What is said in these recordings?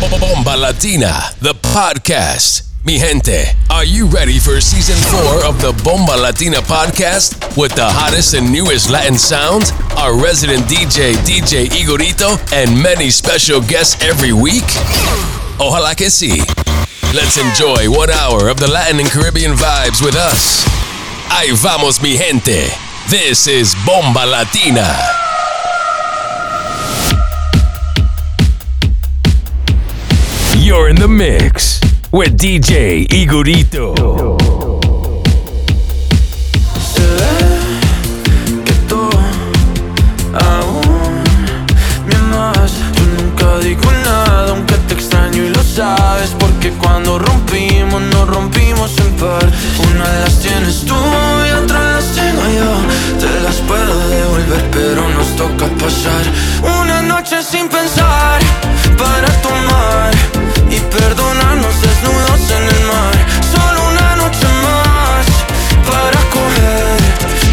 Bomba Latina, the podcast. Mi gente, are you ready for season four of the Bomba Latina podcast with the hottest and newest Latin sound, our resident DJ, DJ Igorito, and many special guests every week? Ojalá que sí. Let's enjoy one hour of the Latin and Caribbean vibes with us. Ahí vamos, mi gente. This is Bomba Latina. You're in the mix with DJ Igorito. que tú aún me amas. Yo nunca digo nada, aunque te extraño y lo sabes. Porque cuando rompimos, nos rompimos en par. Una las tienes tú y otra las tengo yo. Te las puedo devolver, pero nos toca pasar una noche sin pensar para tomar y perdonarnos desnudos en el mar. Solo una noche más para coger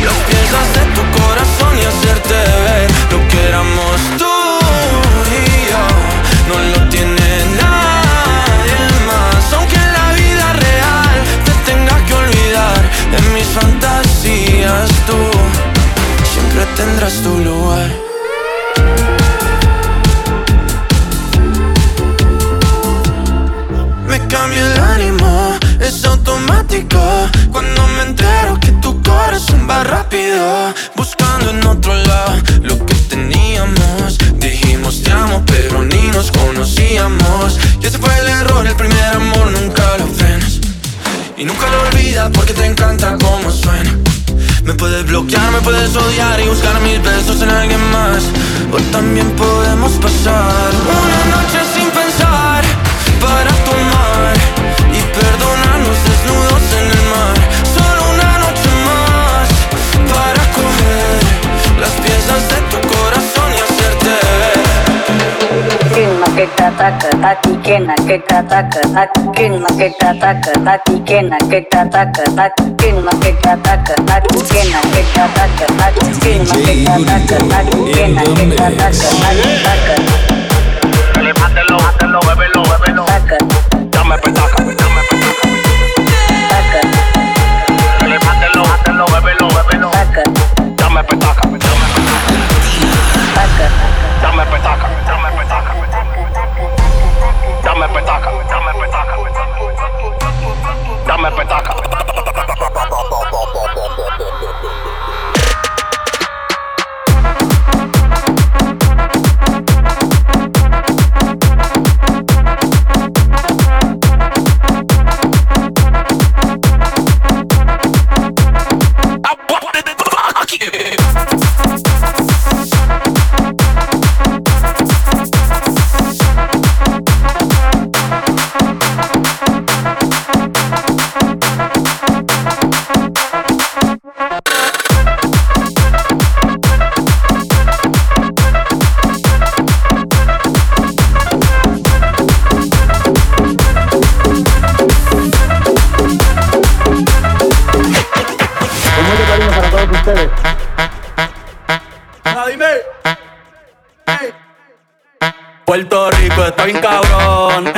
las piezas de tu corazón y hacerte ver lo que éramos tú y yo. No lo tiene nadie más, aunque en la vida real te tenga que olvidar. En mis fantasías tú siempre tendrás tu lugar. Automático. Cuando me entero que tu corazón va rápido Buscando en otro lado lo que teníamos. Dijimos te amo pero ni nos conocíamos Y ese fue el error, el primer amor nunca lo frenas Y nunca lo olvidas porque te encanta cómo suena. Me puedes bloquear, me puedes odiar y buscar mis besos en alguien más. O también podemos pasar una noche sin pensar. Para tomar naketa taka Dame petaca, dame petaca.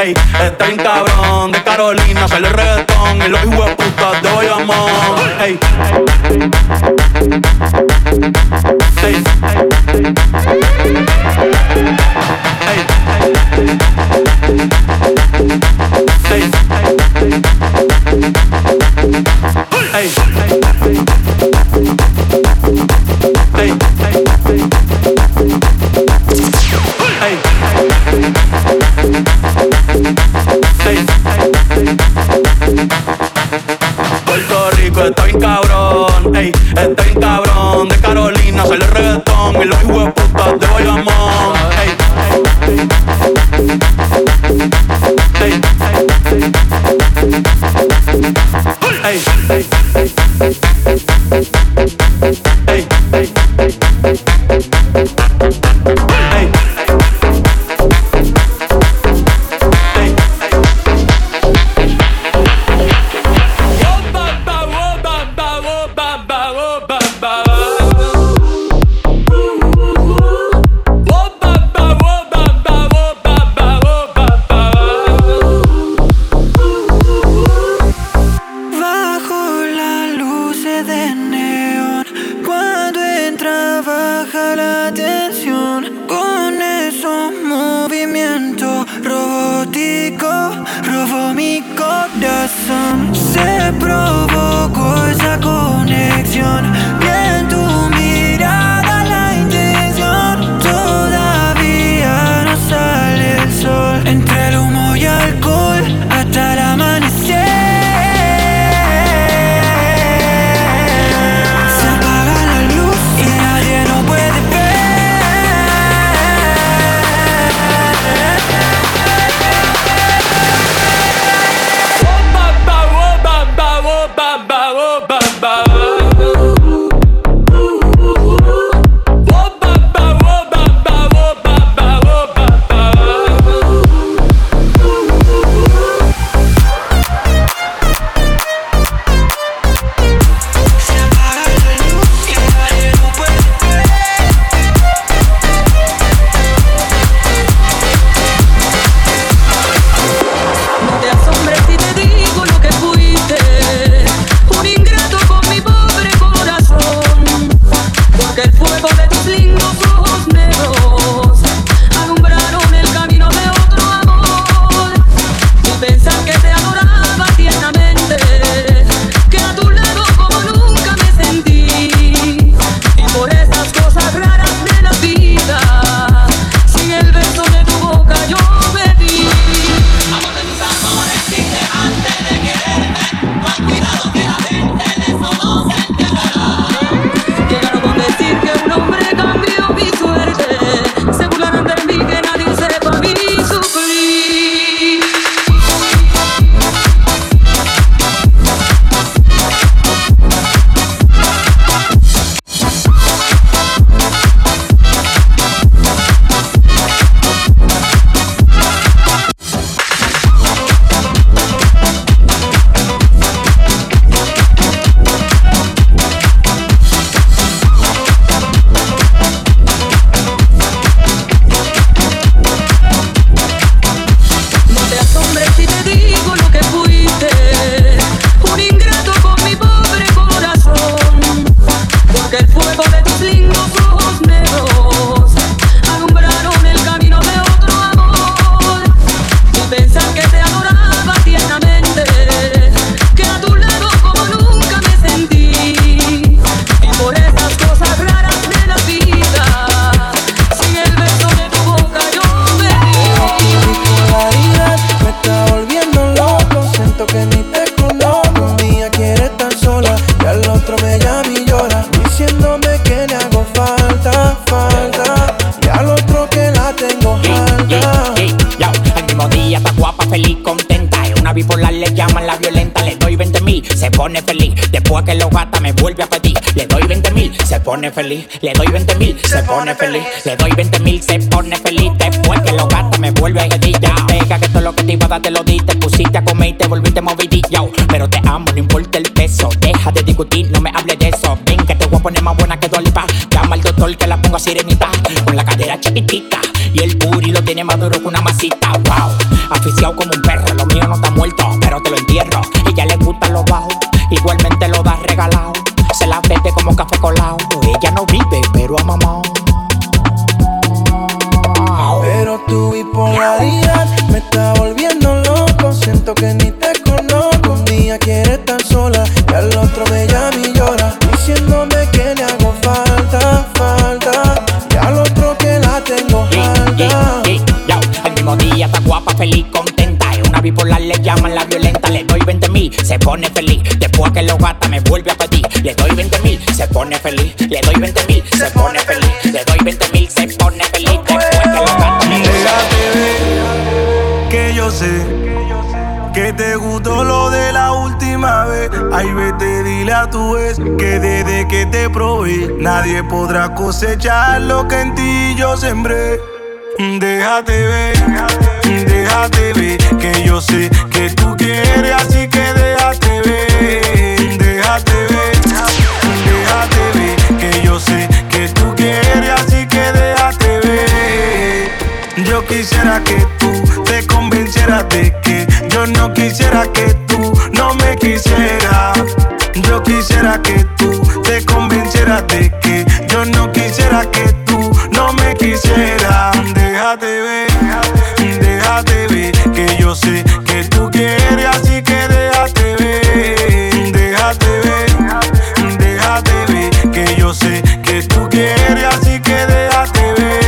Ey, está bien cabrón. De Carolina sale el reggaetón y los hijos de putas de Bayamón. Ey. 사를 feliz. Le doy 20 mil, se pone feliz. Le doy 20 mil, se pone feliz. Después que lo gata me vuelve a pedir. Ya pega que todo lo que te iba a dar te lo di. Te pusiste a comer y te volviste movidillo. Pero te amo, no importa el peso. Deja de discutir, no me hables de eso. Ven que te voy a poner más buena que Dolipa. Llama al doctor que la pongo a sirenita. Con la cadera chiquitita. Y el puri lo tiene más duro que una masita. Wow, aficiado como un Ella no vive, nadie podrá cosechar lo que en ti yo sembré. Déjate ver, déjate ver que yo sé que tú quieres, así que déjate ver. Déjate ver, déjate ver que yo sé que tú quieres, así que déjate ver. Yo quisiera que tú te convencieras de que yo no quisiera que tú no me quisieras. Yo quisiera que tú quisieras. Déjate ver, déjate ver que yo sé que tú quieres, así que déjate ver. Déjate ver, déjate ver que yo sé que tú quieres, así que déjate ver.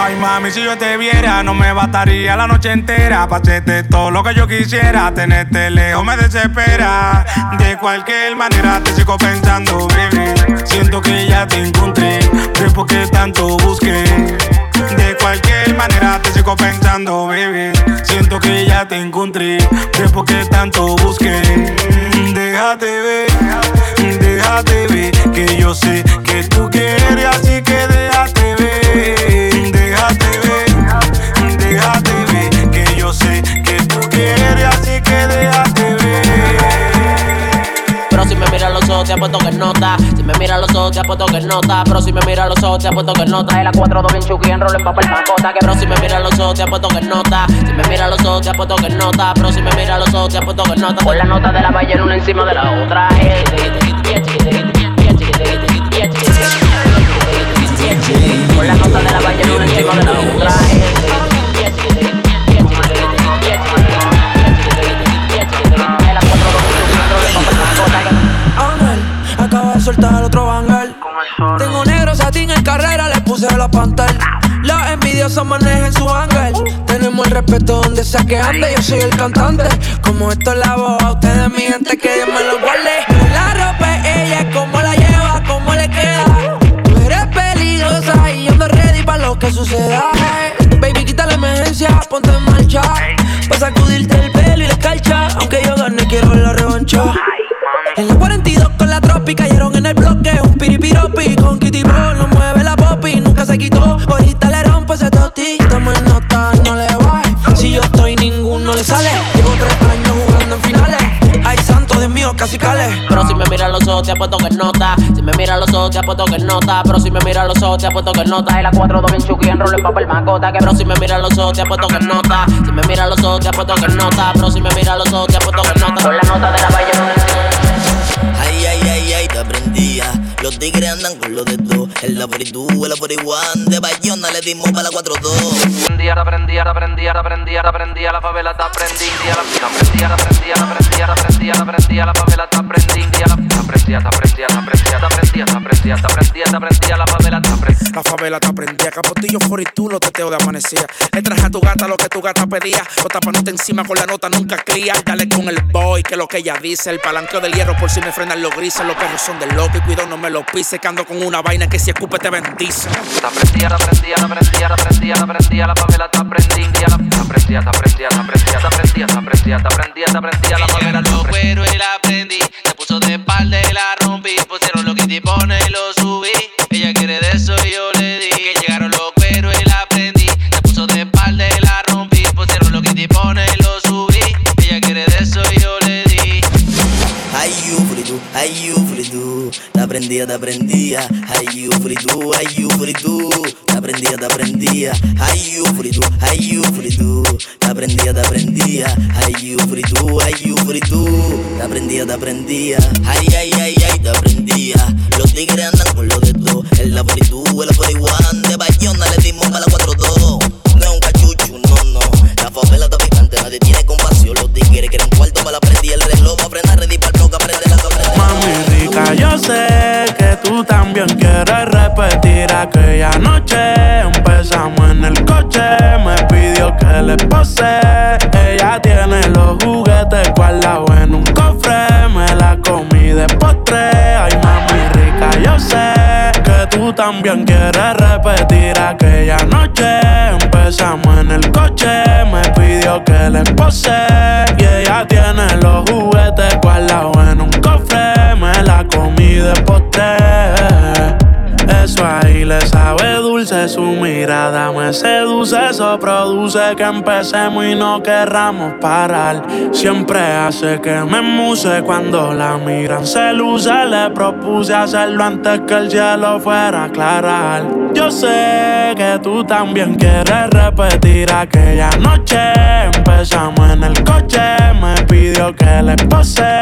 Ay, mami, si yo te viera, no me bastaría la noche entera. Pa' hacerte todo lo que yo quisiera. Tenerte lejos me desespera. De cualquier manera te sigo pensando, baby. Siento que ya te encontré. Después que tanto busqué. De cualquier manera te sigo pensando, baby. Siento que ya te encontré. Después que tanto busqué. Déjate ver, déjate ver. Que yo sé que tú quieres, así que ojos, te apuesto que nota. Si me mira a los ojos, te apuesto que nota. Pero si me mira a los ojos, te apuesto que nota. Y la 4 2 bien chuki, enrollo en papel macota. Que pero si me mira a los ojos, te apuesto que nota. Si me mira a los ojos, te apuesto que nota. Pero si me mira a los ojos, te apuesto que nota. Con la nota de la ballena una encima de la otra. Eh, Con la nota de la ballena una encima de la otra. Eh, de soltar otro bangal. Tengo negro satín en carrera, le puse la pantalla. Los envidiosos manejan su ángel. Tenemos el respeto donde sea que ande. Yo soy el cantante. Como esto es la voz, a ustedes, mi gente, que Dios me lo guarde. La ropa es ella, cómo la lleva, cómo le queda. Tú eres peligrosa y yo ando ready para lo que suceda. Baby, quita la emergencia, ponte en marcha. Pa' sacudirte el pelo y la escarcha. Aunque yo gane, quiero la revancha. En la 42 con la tropi cayeron en el bloque. Un piripiropi con Kitty Bro. Lo mueve la popi, nunca se quitó. Ahorita le rompe ese toti. Toma nota, no le baje. Si yo estoy, ninguno le sale. Llevo tres años jugando en finales. Ay, santo Dios mío, casi cale. Pero si me mira los ojos, te apuesto que nota. Si me mira los ojos, te apuesto que nota. Pero si me mira los ojos, te apuesto que nota. Y la 4 2 bien chuki, enrollo en papel macota. Que pero si me mira los ojos, te apuesto que nota. Si me mira los ojos, te apuesto que nota. Pero si me mira los ojos, te apuesto que nota. Con la nota de la ay, Yeah, Los tigres andan con los de dos. En la 42, en la 41. De Bayona le dimos para la 4-2. Un día aprendía, te aprendía, te aprendía, la favela te aprendía, te aprendía, te aprendía, te aprendía, la favela te aprendía, la aprendía, te aprendía, te aprendía, te aprendía, te aprendía, te aprendía, te aprendía, la favela te aprendía. La favela te aprendía, capotillo tú los teteos de amanecía. Le traje a tu gata lo que tu gata pedía. O tapanota encima con la nota nunca cría. Dale con el boy, que lo que ella dice. El palanqueo del hierro por si me frenan los grises. Los perros son del loco y cuidado no me lo pise. Que ando con una vaina que si escupe te bendice. Te aprendía, te aprendía, te aprendía, te aprendía, te aprendía, la favela te aprendía, la aprendía, te aprendía, te aprendía, te aprendía, te aprendía, te aprendía, te aprendía, la favela te aprendía. Te prendía. Ay, you fritu, ay, you fritu. Te prendía, te prendía. Ay, you fritu, ay, you fritu. Te prendía, te prendía. Ay, you fritu, ay, you fritu. Te prendía, te prendía. Ay, ay, ay, ay, te prendía. Los tigres andan con lo de todo. El la fritu, el la 41. De Bayona le dimos para la 4-2. Yo sé que tú también quieres repetir aquella noche. Empezamos en el coche, me pidió que le pose. Ella tiene los juguetes guardados en un cofre. Me la comí de postre. Ay, mami rica, yo sé que tú también quieres repetir aquella noche. Empezamos en el coche, me pidió que le pose. Y ella tiene los juguetes guardados en un cofre. La comí de postre. Le sabe dulce, su mirada me seduce, eso produce que empecemos y no querramos parar. Siempre hace que me muse cuando la miran se luce. Le propuse hacerlo antes que el cielo fuera a aclarar. Yo sé que tú también quieres repetir aquella noche. Empezamos en el coche, me pidió que le pose.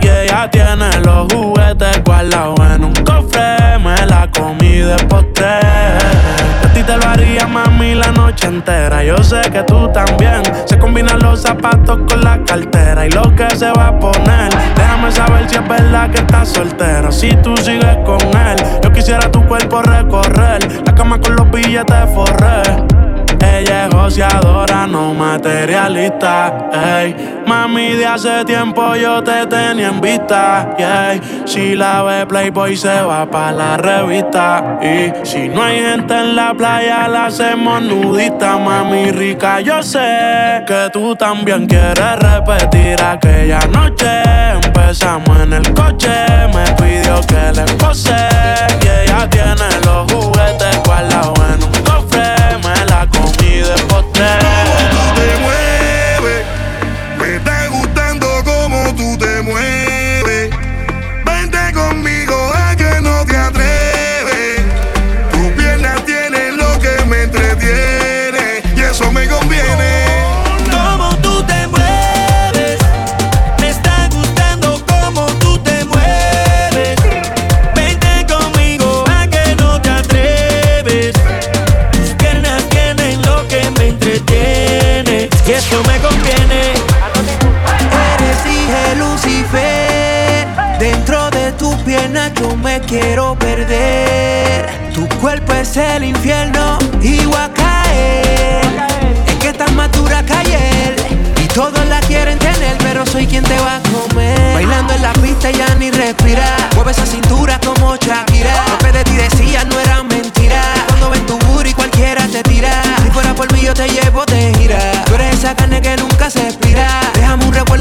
Y ella tiene los juguetes guardados en un cofre. Me la comí de. A ti te lo haría, mami, la noche entera. Yo sé que tú también. Se combinan los zapatos con la cartera y lo que se va a poner. Déjame saber si es verdad que estás soltero. Si tú sigues con él, yo quisiera tu cuerpo recorrer. La cama con los billetes forré. Ella es joseadora, no materialista. Ey, mami, de hace tiempo yo te tenía en vista. Yeah. Si la ve Playboy se va pa' la revista. Y si no hay gente en la playa, la hacemos nudita, mami rica. Yo sé que tú también quieres repetir aquella noche. Empezamos en el coche, me pidió que le pose. Y ella tiene los juguetes guardados en un es el infierno y voy a caer. Es que estás más dura que. Y todos la quieren tener, pero soy quien te va a comer. Bailando en la pista y ya ni respira. Mueve esa cintura como Shakira. Lo que de ti decía no era mentira. Cuando ven tu booty cualquiera te tira. Si fuera por mí yo te llevo de gira. Tú eres esa carne que nunca se expira.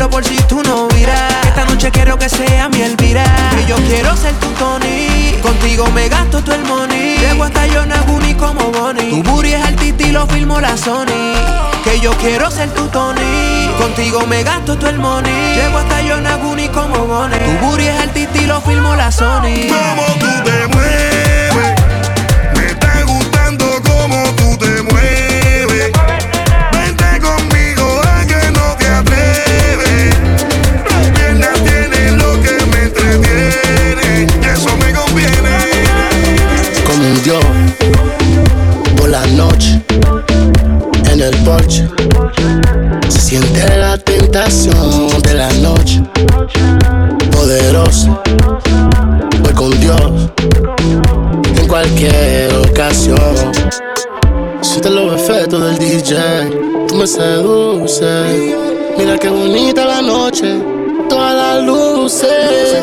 Por si tú no miras. Esta noche quiero que sea mi Elvira. Que yo quiero ser tu Tony. Contigo me gasto todo el money. Llego hasta Yonaguni como Bonnie. Tu booty es altita y lo filmo la Sony. Que yo quiero ser tu Tony. Contigo me gasto todo el money. Llego hasta Yonaguni como Bonnie. Tu booty es altita y lo filmo la Sony. Como tú te mueves, noche en el porche. Se siente la tentación de la noche. Poderoso voy con Dios en cualquier ocasión. Siente los efectos del DJ tú me seduces. Mira qué bonita la noche todas las luces.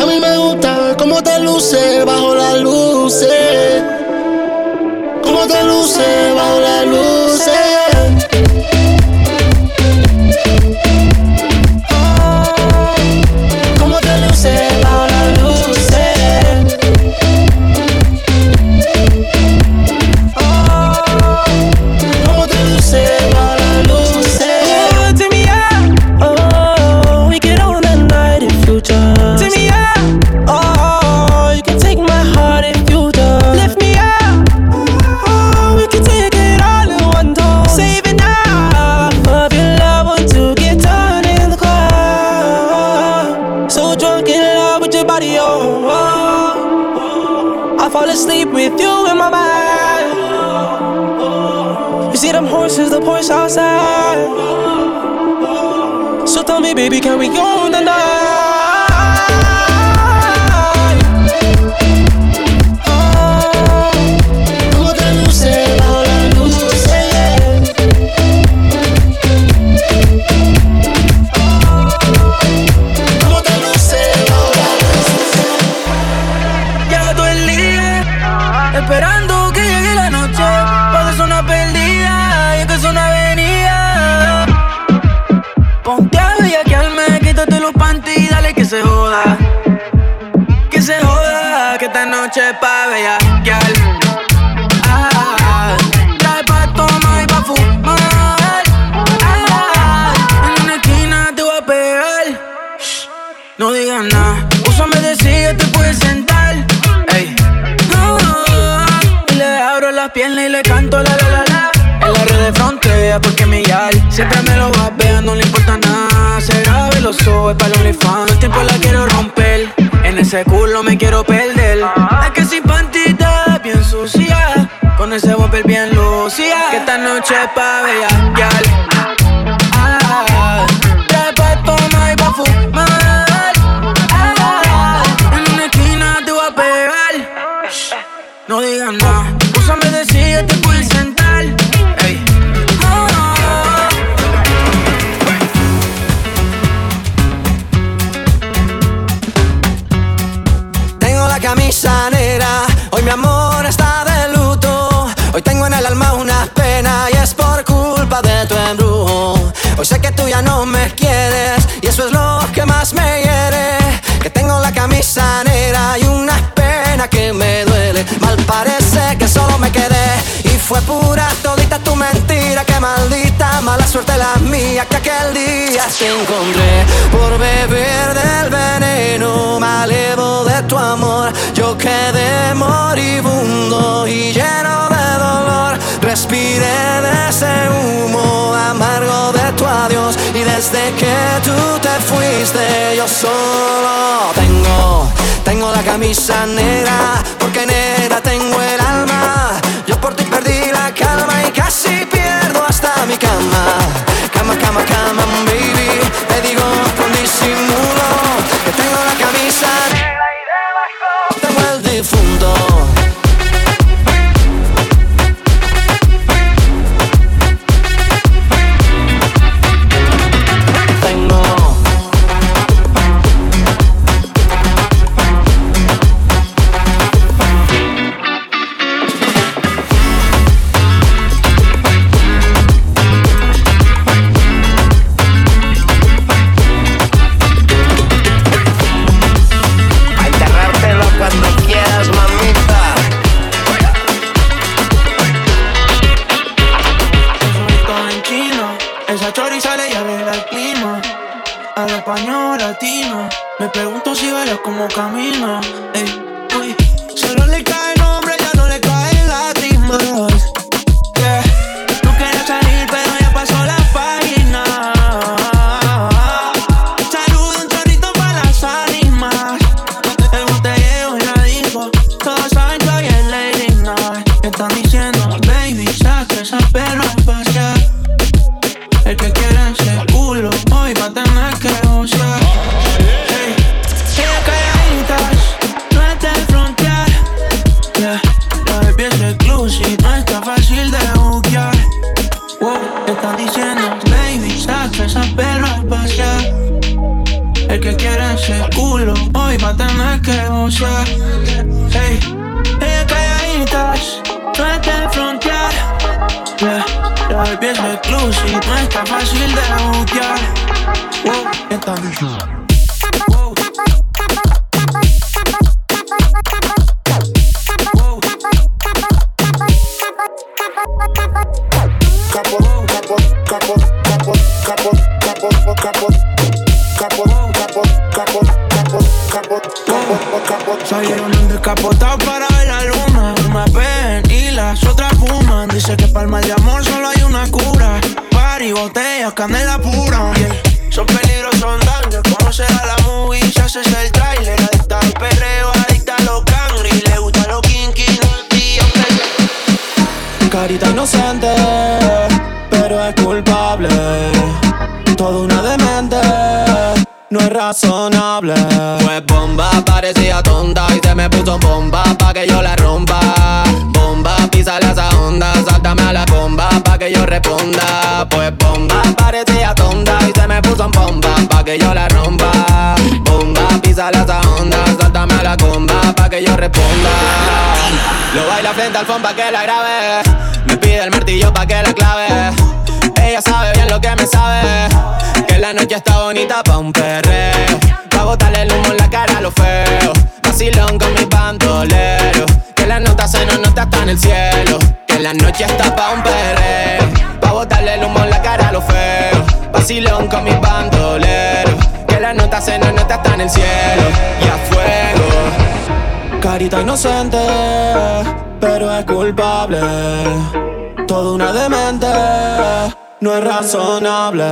A mí me gusta cómo te luces bajo las luces te luces bajo las luces baby, can we go the noche pa' bellaquear Ah, trae pa' tomar y pa' fumar Ah, en una esquina te voy a pegar No digas nada Úsame de silla, te puedes sentar Ey. Ah, y le abro las piernas y le canto la la la la. En la red de frontera porque mi yal siempre me lo va a no le importa nada. Se graba y lo sube para el OnlyFans. El tiempo la quiero romper. En ese culo me quiero perder. Es que sin pantita, bien sucia. Con ese bumper bien lucía. Que esta noche es pa' bellaquear. Fue pura todita tu mentira. Que maldita mala suerte la mía que aquel día te encontré por beber del veneno malevo de tu amor. Yo quedé moribundo y lleno de dolor. Respiré de ese humo amargo de tu adiós y desde que tú te fuiste yo solo tengo tengo la camisa negra porque negra tengo el alma. Calma y casi pierdo hasta mi cama. Al español latino. Me pregunto si baila como camina. Dijon. Pues bomba parecía tonta y se me puso bomba pa' que yo la rompa. Bomba, písale a esa onda, sáltame a la comba pa' que yo responda. Lo baila frente al phone pa' que la grabe. Me pide el martillo pa' que la clave. Ella sabe bien lo que me sabe. Que la noche está bonita pa' un perreo. Pa' botarle el humo en la cara a lo feo. Vacilón con mis bandoleros. Que la nota se nos nota hasta en el cielo. La noche está pa' un perreo. Pa' botarle el humo en la cara a lo feo. Vacilón con mis bandoleros. Que la nota se nos nota hasta en el cielo. Y a fuego. Carita inocente, pero es culpable. Todo una demente, no es razonable.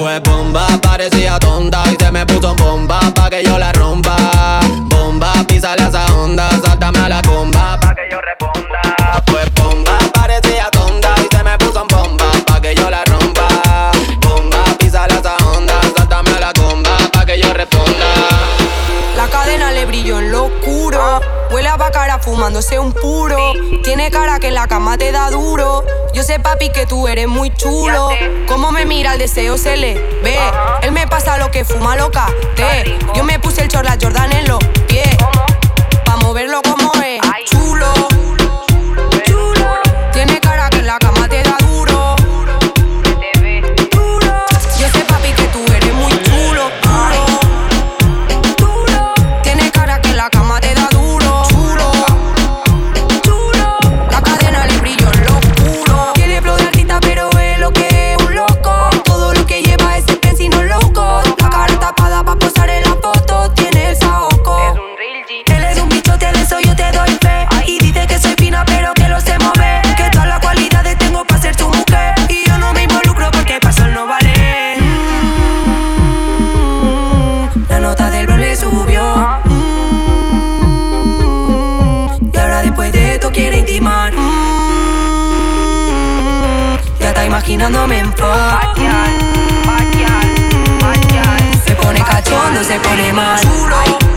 Pues bomba parecía tonta y se me puso bomba pa' que yo la rompa. Bomba, písale a esa onda, sáltame a la comba pa' que yo responda. Pues bomba parecía tonta y se me puso bomba pa' que yo la rompa. Bomba, písale a esa onda, sáltame a la comba pa' que yo responda. La cadena le brilló en lo oscuro. Huele a bacara fumándose un puro. Tiene cara que en la cama te da duro. Yo sé, papi, que tú eres muy chulo. Cómo me mira el deseo se le ve. Él me pasa lo que fuma loca. Te. Yo me puse el chorla Jordan en los pies. Pa' moverlo como es. Chulo. Chulo. Imaginándome en flor. Se pone cachondo, se pone. Chulo.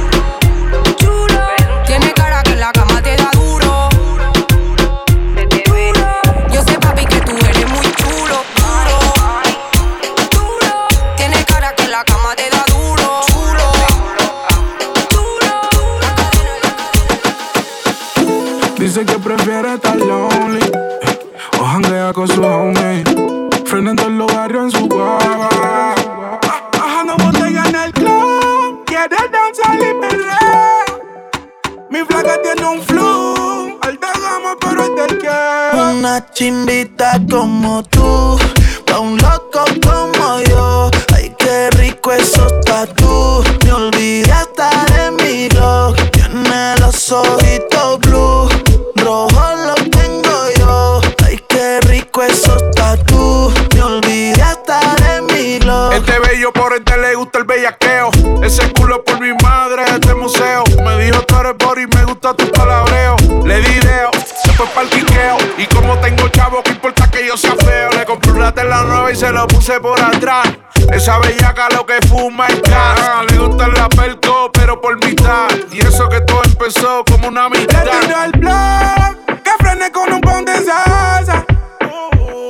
Chimbita como tú, pa' un loco como yo. Ay, qué rico esos tatu. Me olvidé hasta de mi blog. Tiene los ojitos y se lo puse por atrás. Esa bellaca lo que fuma es gas. Le gusta la perco, pero por mitad. Y eso que todo empezó como una amistad. Le tiro el blog, que frene con un pound de salsa.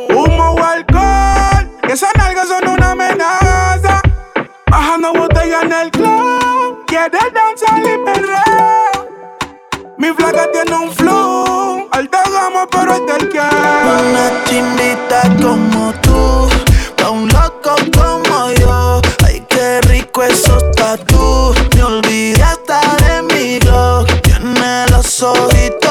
Humo o alcohol, que esas nalgas son una amenaza. Bajando botella en el club, quiere danzar y perreo. Mi flaca tiene un Una chimbita como tú, pa' un loco como yo. Ay, qué rico esos tatu. Me olvidé hasta de mi blog. Tiene los ojitos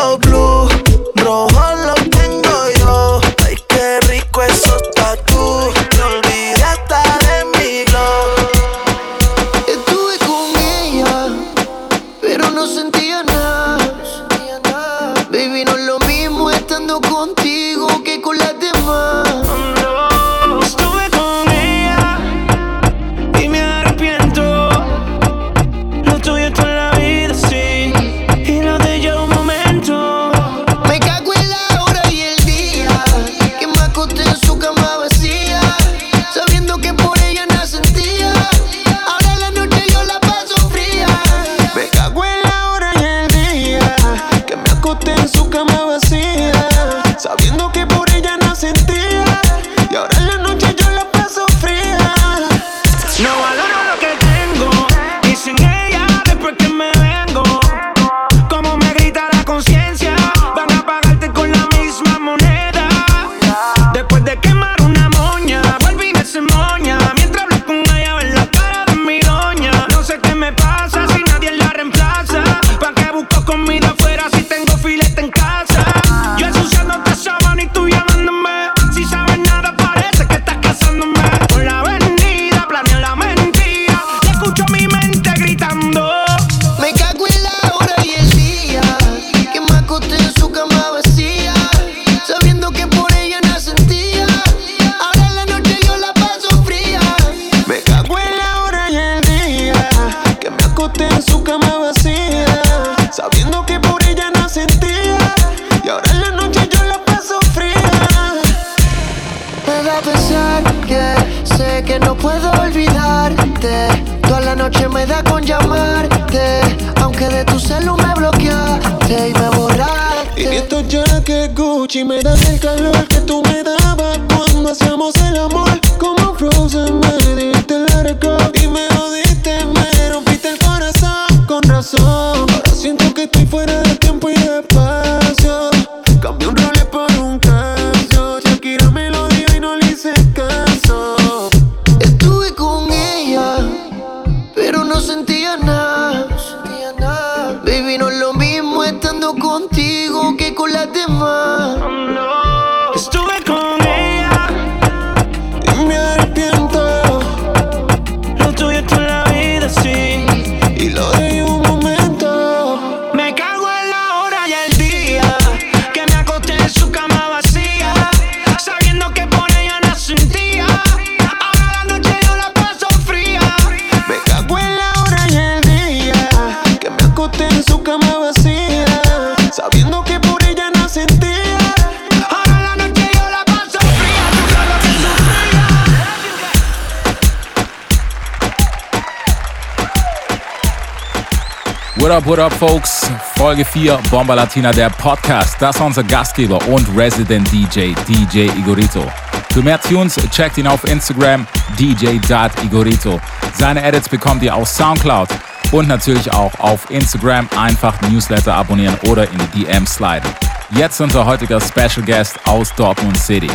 What up, what up, folks? Folge 4, Bomba Latina, der Podcast. Das war unser Gastgeber und Resident DJ, DJ Igorito. Für mehr Tunes checkt ihn auf Instagram, dj.igorito. Seine Edits bekommt ihr auf Soundcloud und natürlich auch auf Instagram. Einfach Newsletter abonnieren oder in die DMs sliden. Jetzt unser heutiger Special Guest aus Dortmund City,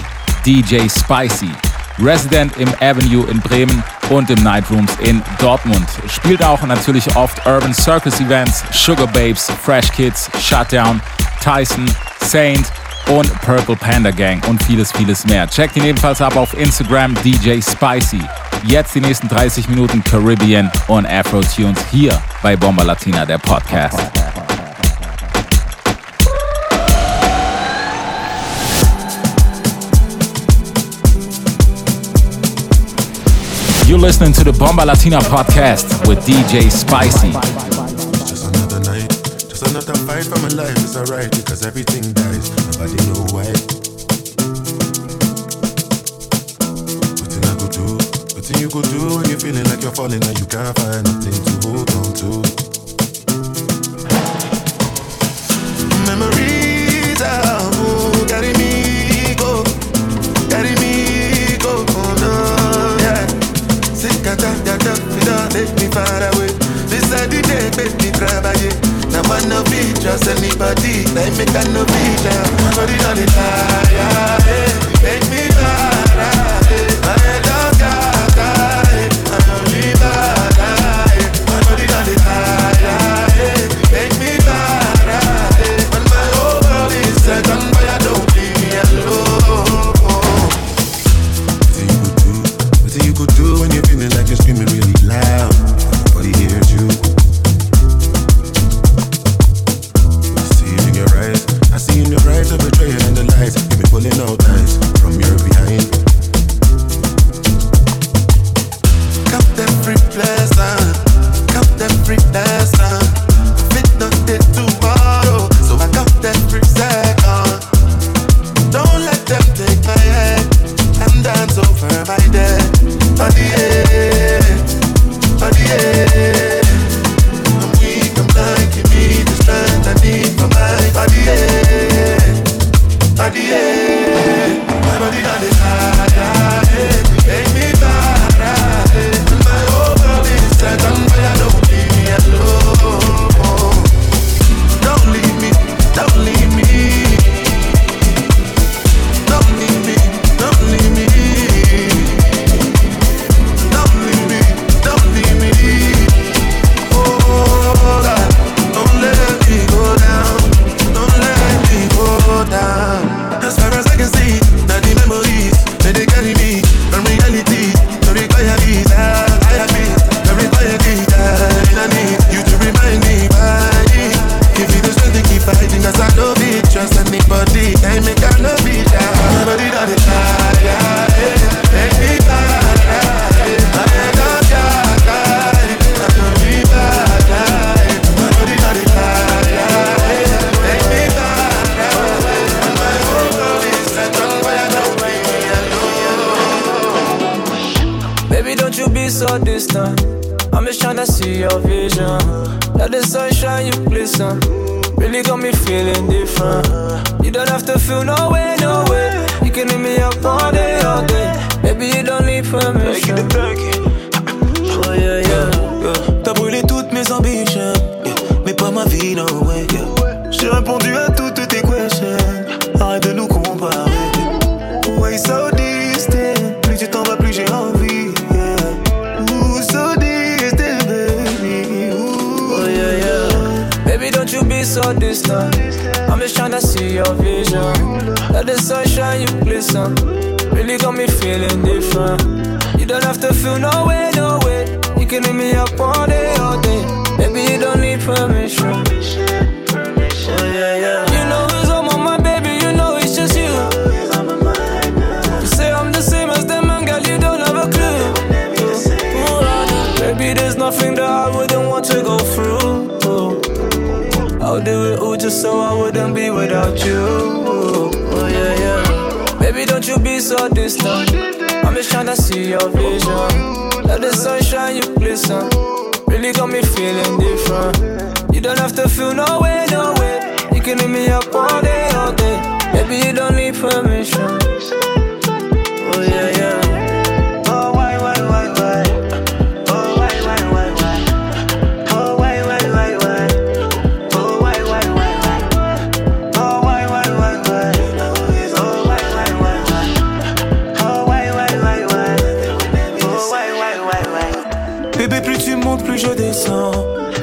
DJ Spicy. Resident im Avenue in Bremen und im Nightrooms in Dortmund. Spielt auch natürlich oft Urban Circus Events, Sugar Babes, Fresh Kids, Shutdown, Tyson, Saint und Purple Panda Gang und vieles, vieles mehr. Checkt ihn ebenfalls ab auf Instagram DJ Spicy. Jetzt die nächsten 30 Minuten Caribbean und Afro Tunes hier bei Bomba Latina, der Podcast. You're listening to the Bomba Latina podcast with DJ Spicy. Just another night, just another fight for my life. It's alright because everything dies. Nobody know why. Nothing I could do, nothing you could do when you're feeling like you're falling and you can't find nothing to hold on to. Memories take me far away. This are the day, make me travailler. Now man no be trust anybody. Like me can no be down. Body on the fire, eh. Make me far away. J'ai répondu à toutes tes questions. Arrête de nous comparer. Way so distant, plus tu t'en vas, plus j'ai envie. Yeah. Ooh, so distant, baby. Oh yeah, yeah. Baby, don't you be so distant. I'm just tryna see your vision. Let the sunshine you glisten. Really got me feeling different. You don't have to feel no way, no way. You can hit me up all day, all day. Don't need permission. Oh yeah, yeah. You know it's all my mind, baby. You know it's just you. You say I'm the same as them, man, girl. You don't have a clue. Baby, there's nothing that I wouldn't want to go through. I'll do it all just so I wouldn't be without you. Oh yeah, yeah. Baby, don't you be so distant. I'm just tryna see your vision. Let the sunshine you glisten. Really got me feeling different. You don't have to feel no way, no way. You can hit me up all day, all day. Baby, you don't need permission. Oh yeah.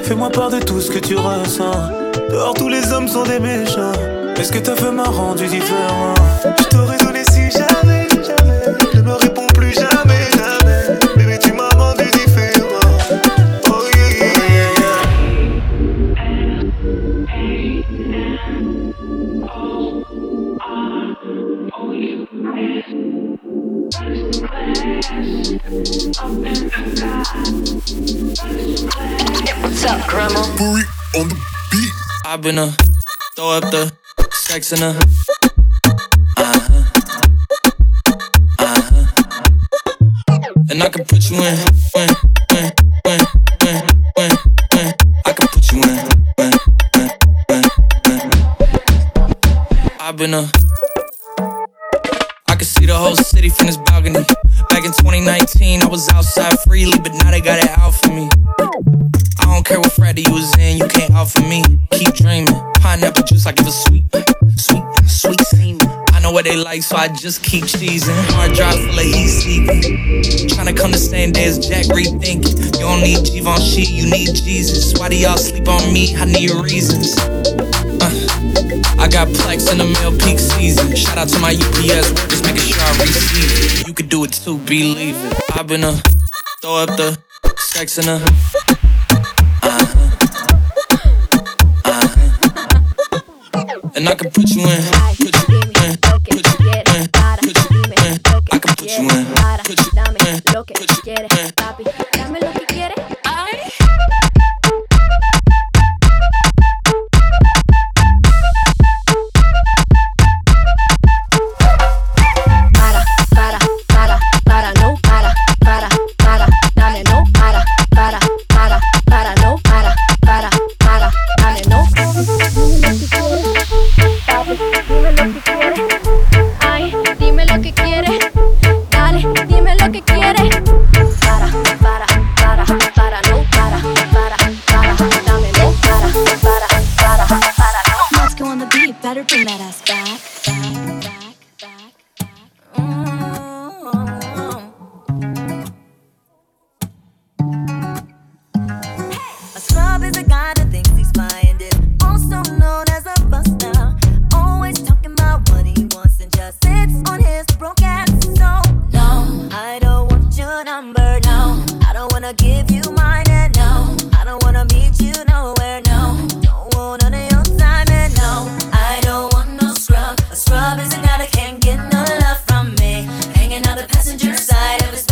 Fais-moi part de tout ce que tu ressens. Dehors, tous les hommes sont des méchants. Est-ce que ta femme m'a rendu différent? Je t'aurais donné si jamais, I've been a throw up the sex in a. Uh-huh. Uh-huh. And I can put you in, when, when, when, when, when, when. I can put you in, when, when, when, when. I've been a. I can see the whole city from this balcony. Back in 2019, I was outside freely, but now they got it out for me. I don't care what you was in, you can't out for me. Keep dreaming. Pineapple juice, I give a sweet, sweet, sweet semen. I know what they like, so I just keep cheesing. Hard drive full of ECV. Tryna come the same day as Jack rethinking. You don't need Givenchy, you need Jesus. Why do y'all sleep on me? I need reasons. Uh, I got plex in the mail peak season. Shout out to my UPS workers, making sure I receive it. You could do it too, believe it. I've been a throw up the sex in a. Uh, uh, uh, and I can put you in, put you in, put you in, put you in. I can put you in, put you in, put you in. Side of his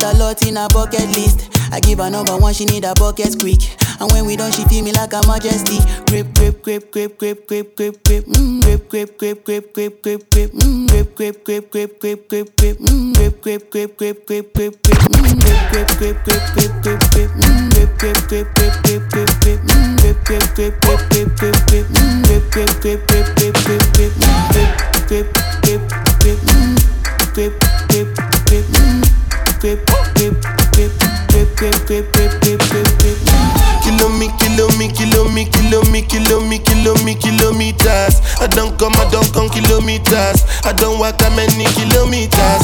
got a lot in her bucket list. I give her number one, she need a bucket quick. And when we done, she feel me like a majesty. Grip, grip, grip, grip, grip, grip, grip, grip, mm, grip, grip, grip, grip, grip, grip, grip, mm, grip, grip, grip, grip, grip, grip, grip, mm, grip, grip, grip, grip, grip, grip, grip, mm, grip, grip, grip, grip, grip, grip, grip, mm, grip, grip, grip, grip, grip, grip, grip, mm, grip, grip, grip, grip, grip, grip, grip, mm, grip, grip, grip, grip, grip, grip, grip, mm, grip, grip, grip, grip, mm, grip, grip, grip, mm, grip, grip, grip, grip, grip, grip, grip, grip, me, kilo me, kilo me, kilo me, kilo me, kilo me, kilometers. I don't come, I don't come kilometers. I don't walk that many kilometers.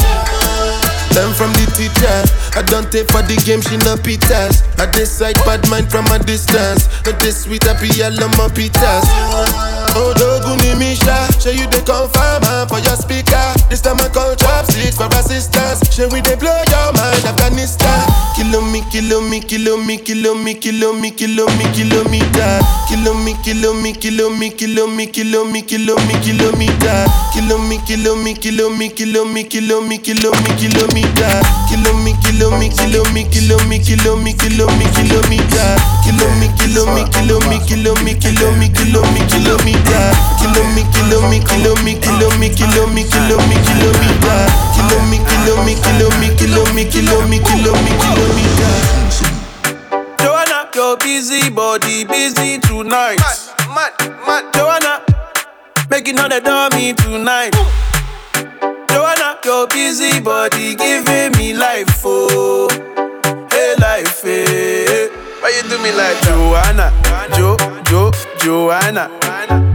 Learn from the teacher. I don't take for the game, she no pitas. I decide bad mind from a distance. Not this sweet, happy, I love my pitas. Oh, Doguni Misha, show you the confirm man, for your speaker. This time I call chopsticks for assistance. Show we they blow your mind, Afghanistan. Kilo me, kilo me, kilo me, kilo me, kilo me, kilo me, kilometer. Kilo me, kilo me, kilo me, kilo me, kilo me, kilo me, kilometer. Kilo me, kilo me, kilo me, kilo me, kilo me, kilo me, kilometer. Kilo me, kilo me, kilo me, kilo me, kilo me, kilo me, kilometer. Kilo me, kilo me, kilo me, kilo me, kilo me, kilo me, kilometer. Kilo me, kilo me, kilo me, kilo me, kilo me, kilo me, kilometer. Kilo me, kilo me, kilo me, kilo me, kilo me, kilo me, kilometer. Joanna, your busy body busy tonight. Mad, mad, Joanna, making all the dummy tonight. Joanna, your busy body giving me life, oh, hey life, hey. Why you do me like Joanna, Jo, Jo, Joanna?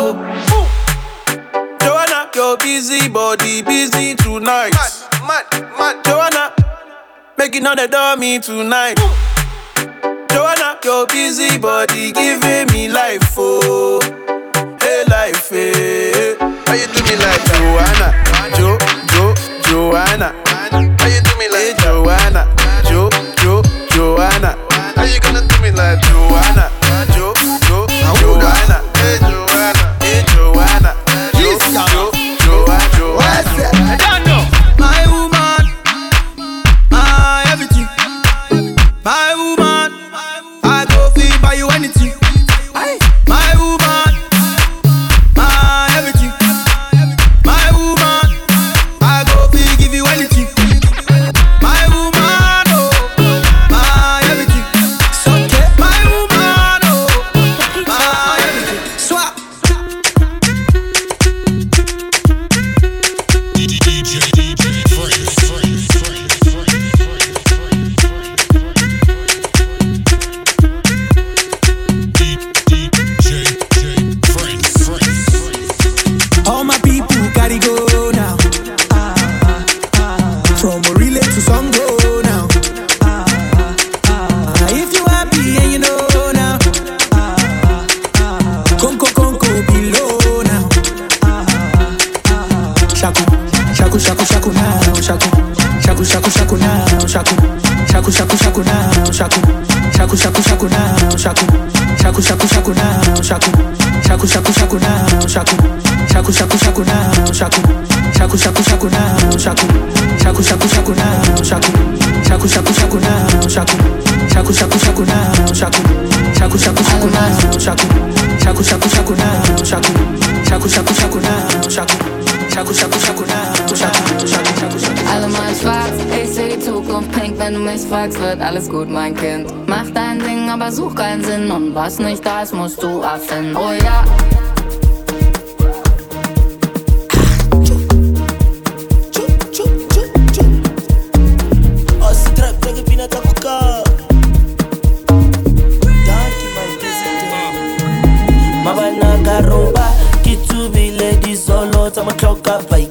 Ooh. Joanna, your busy body busy tonight. Mad, mad, mad. Joanna, making all the dummy tonight. Joanna, your busy body giving me life, oh, hey life, hey. papá y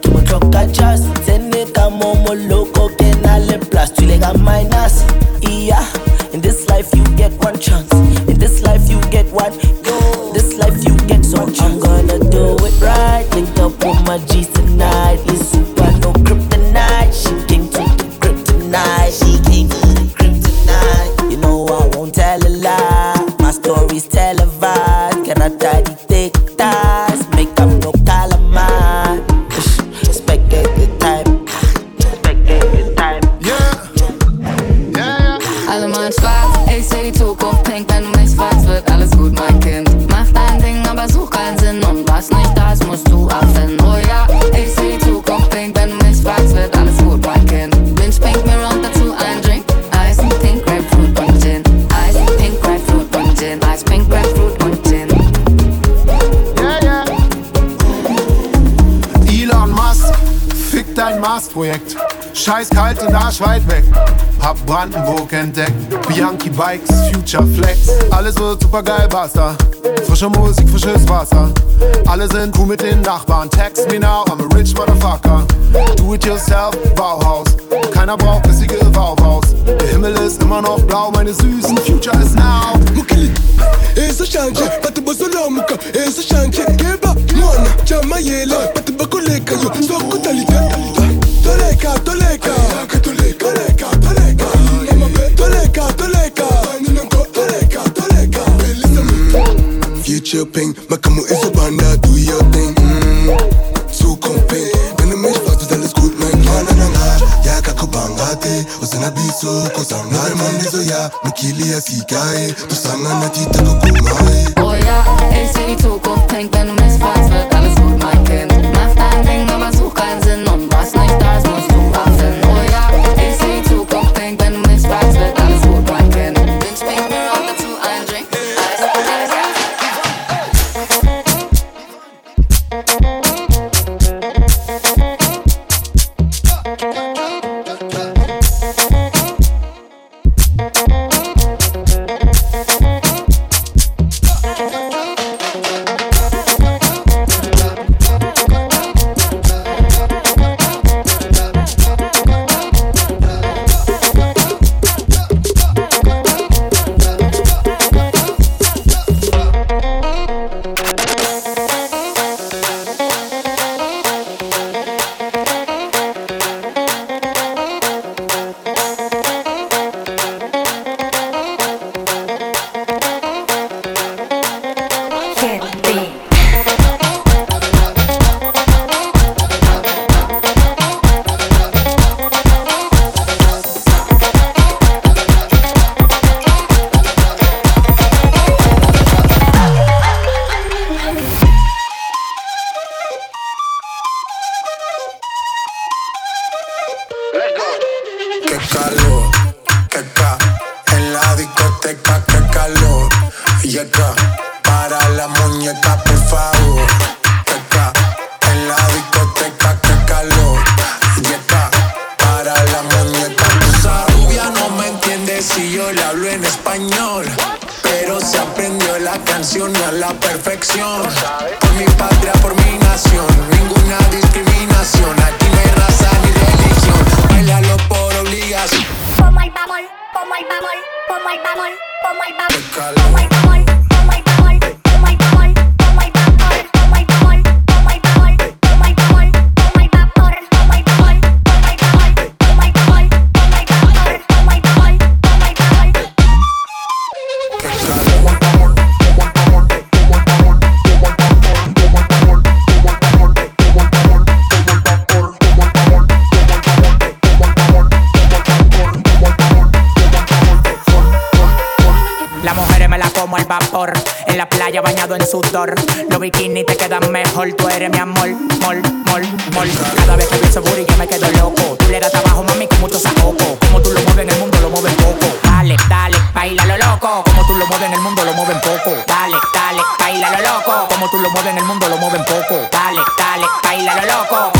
En la playa bañado en sudor. Los bikinis te quedan mejor. Tú eres mi amor, mol, mol, mol. Cada vez que pienso booty yo me quedo loco. Tú le das trabajo, mami, con mucho saoco. Como tú lo mueves en el mundo, lo mueves poco. Dale, dale, baila lo loco. Como tú lo mueves en el mundo, lo mueven poco. Dale, dale, baila lo loco. Como tú lo mueves en el mundo, lo mueven poco. Dale, dale, baila lo loco.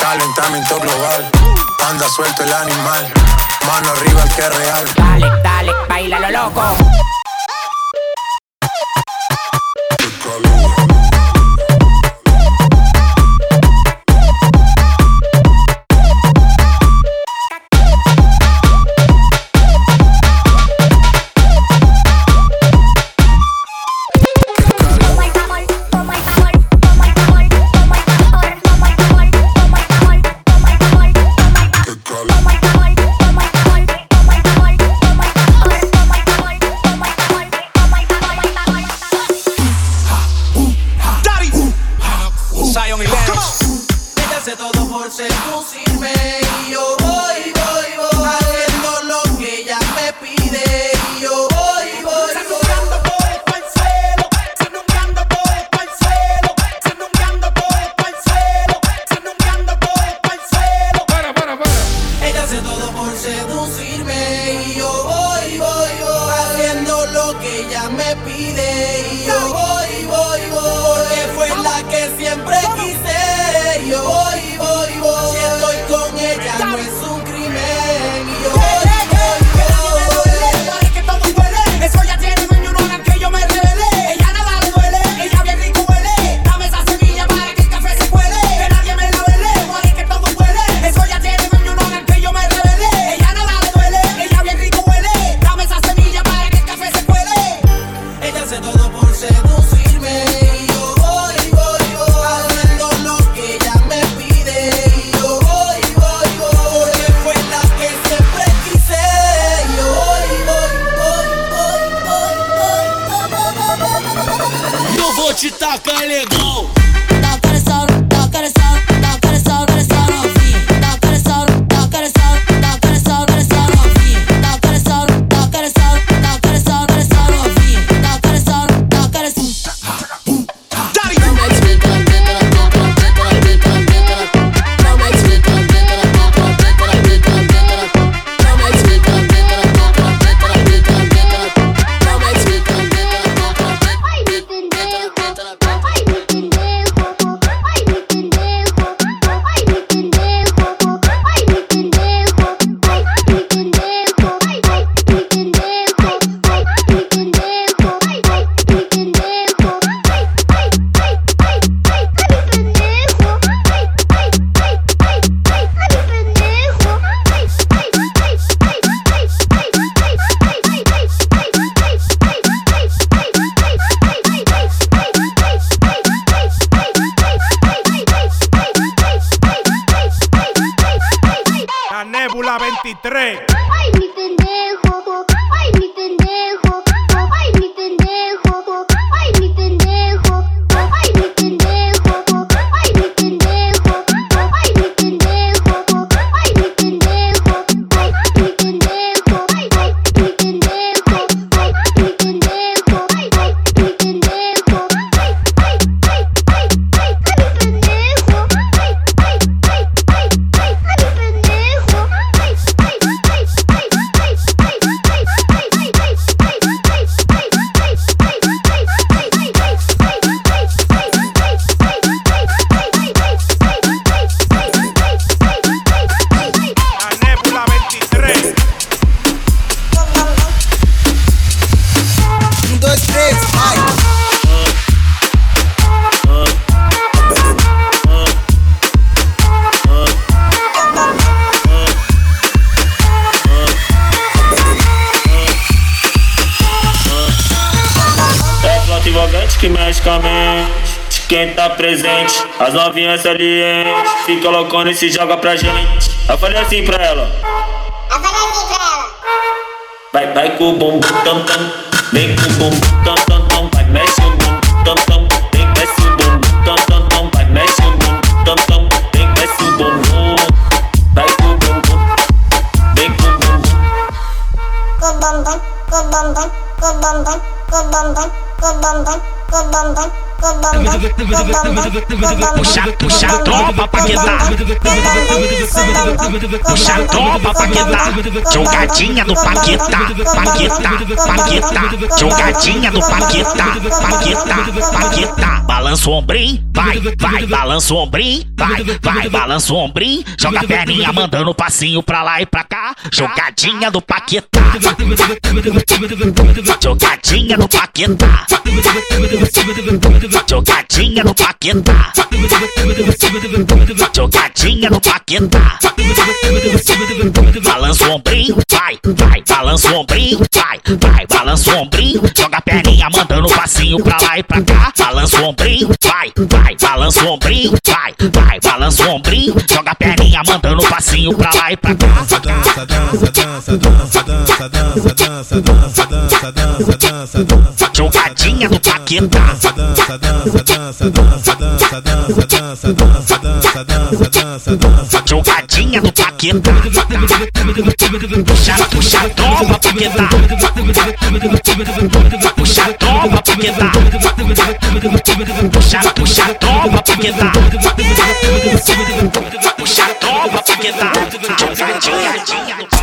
Calentamiento global. Anda suelto el animal. Mano arriba el que es real. Dale, dale, baila lo loco. te tacar legal. que mexe com a mente de quem tá presente. As novinhas salientes fica loucona e se joga pra gente. Eu falei assim pra ela. Eu falei assim pra ela. Vai, vai com o bumbum tam tam, vem com o bumbum tam tam. look Puxa, puxa a tropa pra quedar. Puxa a tropa pra quedar. Jogadinha do Paquetá, Paquetá, Paquetá. Jogadinha do Paquetá, Paquetá, Paquetá. Balança o ombrim, vai, vai, balança o ombrim, vai, vai, balança o ombrim. Joga a perninha mandando passinho pra lá e pra cá. Jogadinha do Paquetá. Jogadinha do Paquetá. Jogadinha no Paquetá. Jogadinha no Paquetá. Balança o ombrinho, vai, vai, balança o ombrinho, vai, vai, balança o ombrinho. Joga a perninha mandando passinho pra lá e pra cá. Balança o ombrinho, vai, vai, balança o ombrinho, vai, vai, balança o ombrinho. Joga a perninha mandando passinho pra lá e pra cá. Dança, dança, dança, dança, dança, dança, dança, dança, dança, dança, dança, dança. Jogadinha no Paquetá. Dança, dança, dança, dança, dança, dança, dança, dança, dança, dança, dança, dança, dança. Jogadinha no Paquetá. Puxa, puxa a tropa, Paquetá. Puxa a tropa, Paquetá. Puxa, puxa a tropa, Paquetá. Puxa a tropa, Paquetá. Jogadinha no Paquetá.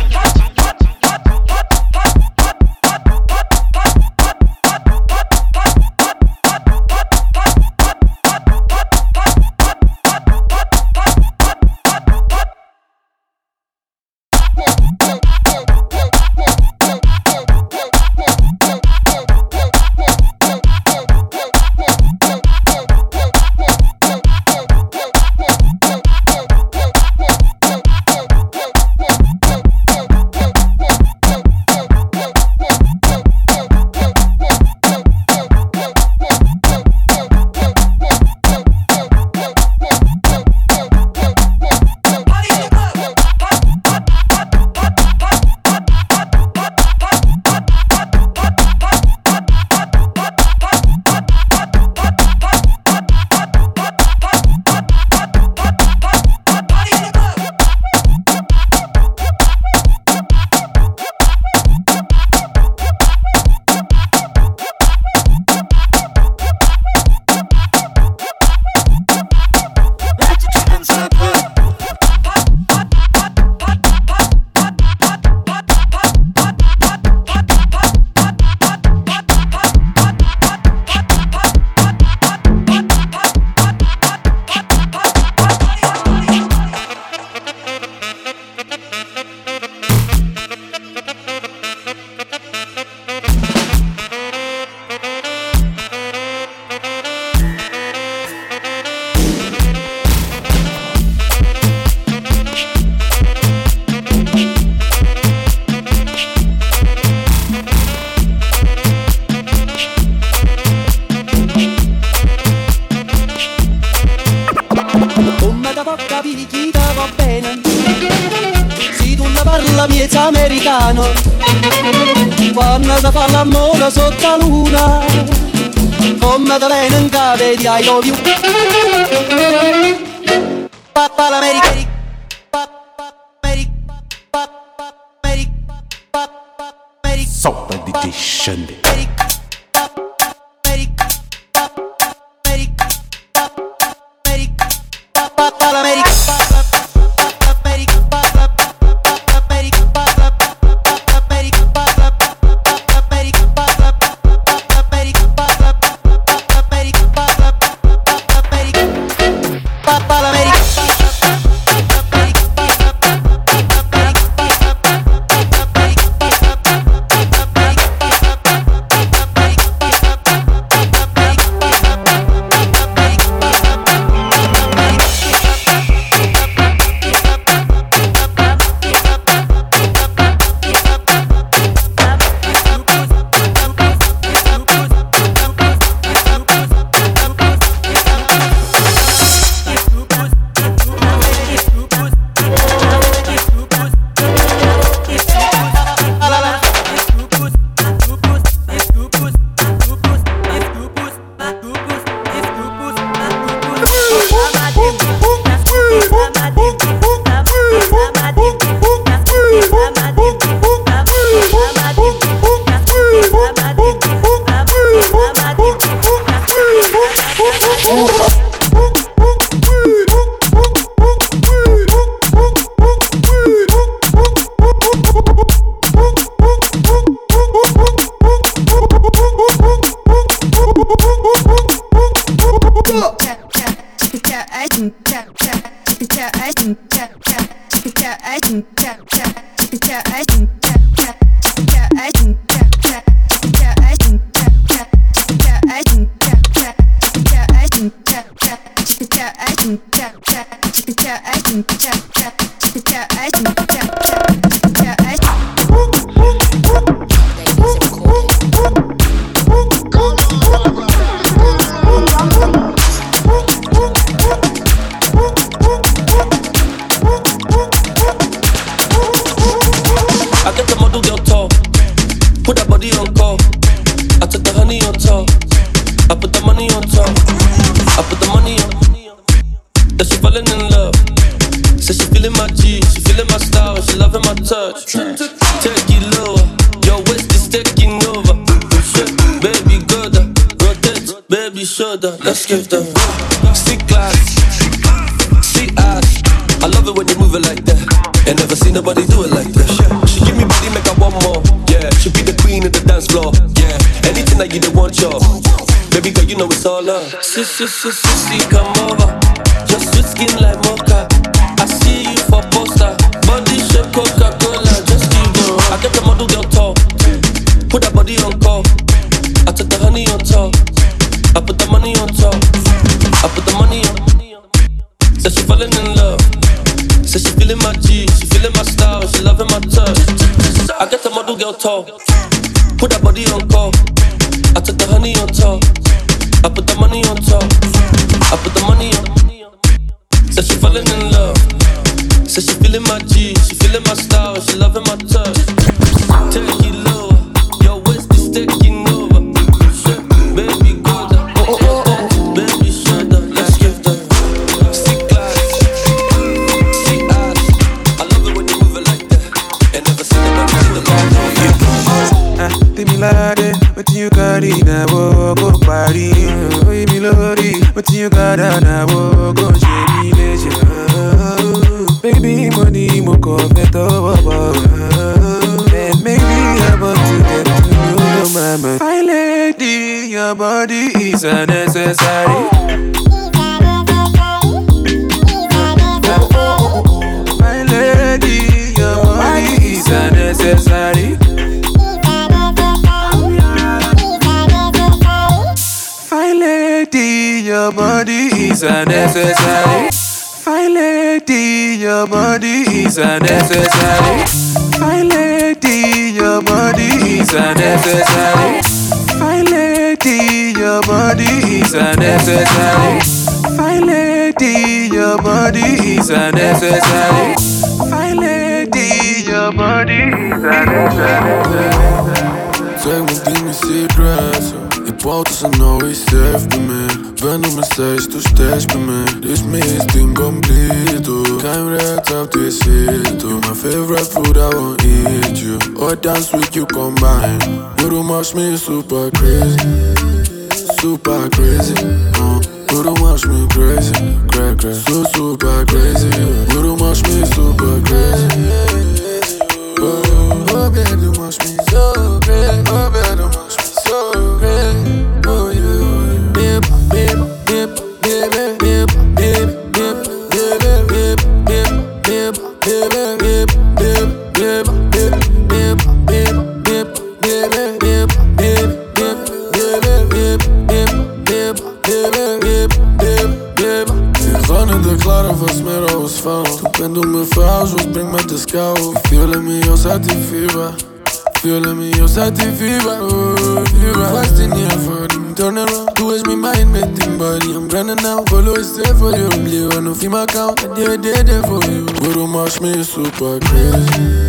Says she feeling my G, she feeling my style, she loving my touch. Take it lower, your waist is taking over. Baby, go down, rotate, baby, shoulder. Let's give them stick glass, see ass. I love it when you move it like that. Ain't never seen nobody do it like that. She give me body, make I want more. Yeah, she be the queen of the dance floor. Yeah, anything that you don't want, y'all. Baby girl, you know it's all love. Sissy, sissy, come over. Girl tall. Put that body on call. I took the honey on top. I put the money on top. I put the money on. Said she falling in love. Said she feeling my G, she feeling my style, she loving my touch. Baby, money, mo confeto, bobo And maybe I to get to know, mama. Fine lady, your body is unnecessary unnecessary. Fine lady, your body is unnecessary. Fine lady, your body is unnecessary. Fine lady, your body is unnecessary. Fine lady, your body is unnecessary. Fine lady, your body is unnecessary. Zeg me dingen serieus Wou se não is safe bij mij Ben op mijn steeds, doe steeds bij me. Is team completo Came right up this shit my favorite food, I won't eat you. Or dance with you combine Guru mash me super crazy. Super crazy. Oh, uh. Guru mash me crazy. Crack, crack. So super crazy. Guru mash me super crazy. Oh, oh baby, mash me so crazy. Oh, baby te schiavo Fiole mio satisfiva Fiole mio satisfiva oh, Viva oh, Fasting for him Turn around Tu is me mind making body I'm grinding now. Follow is safe for you Believe I no fee my count I did it there for you But don't me super crazy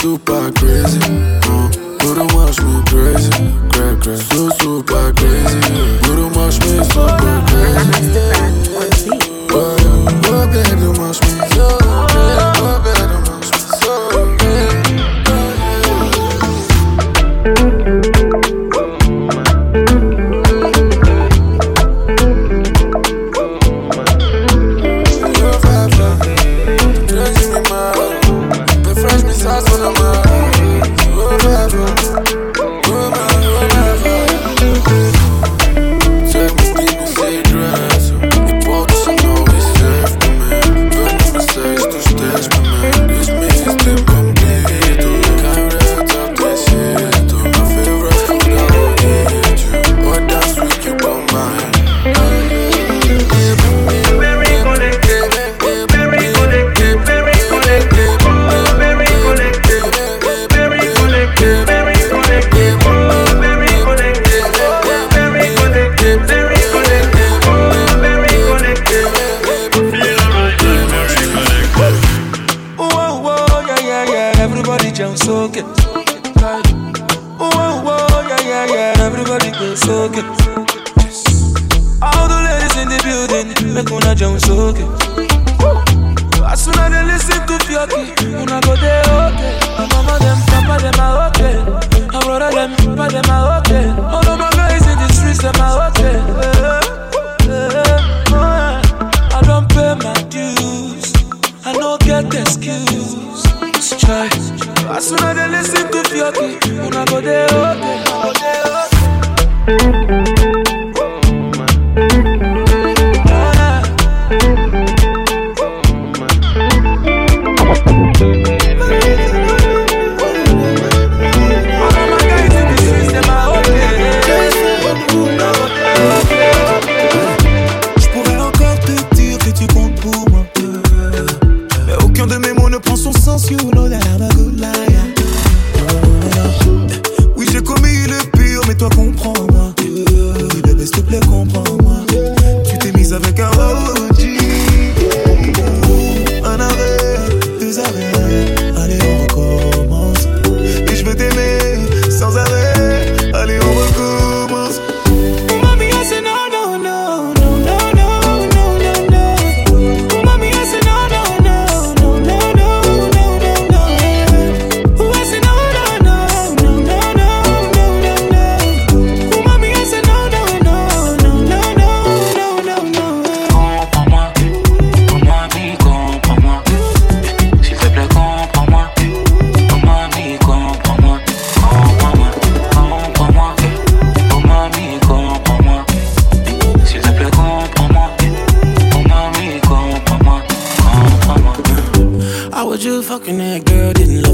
Super crazy uh. But don't me crazy, crazy, crazy. So super crazy. But don't me super crazy. Oh, oh, baby, don't me so crazy. fucking that girl didn't love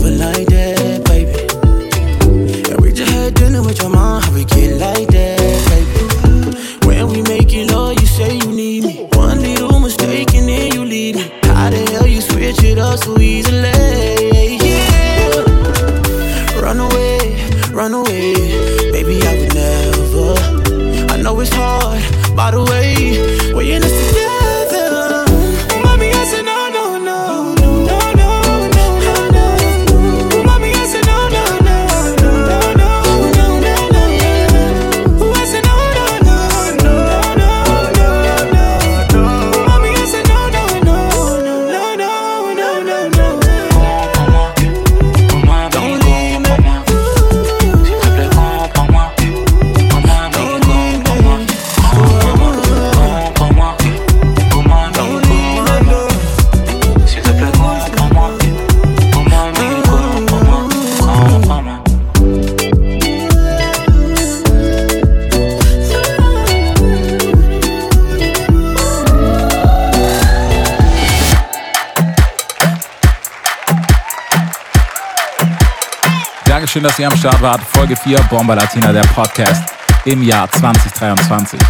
Chartwart Folge 4 Bomber Latina, der Podcast im Jahr 2023.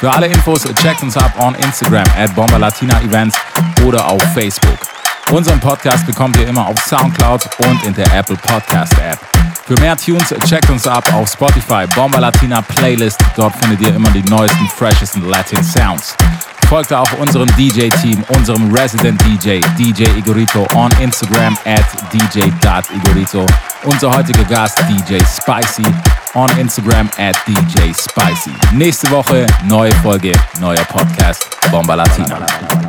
Für alle Infos checkt uns ab on Instagram at Bomber Latina Events oder auf Facebook. Unseren Podcast bekommt ihr immer auf Soundcloud und in der Apple Podcast App. Für mehr Tunes checkt uns ab auf Spotify Bomber Latina Playlist. Dort findet ihr immer die neuesten, freshesten Latin Sounds. Folgt auch unserem DJ-Team, unserem Resident DJ, DJ Igorito, on Instagram at dj.igorito unser heutiger Gast DJ Spicy on Instagram at DJ Spicy. Nächste Woche neue Folge, neuer Podcast Bomba Latina.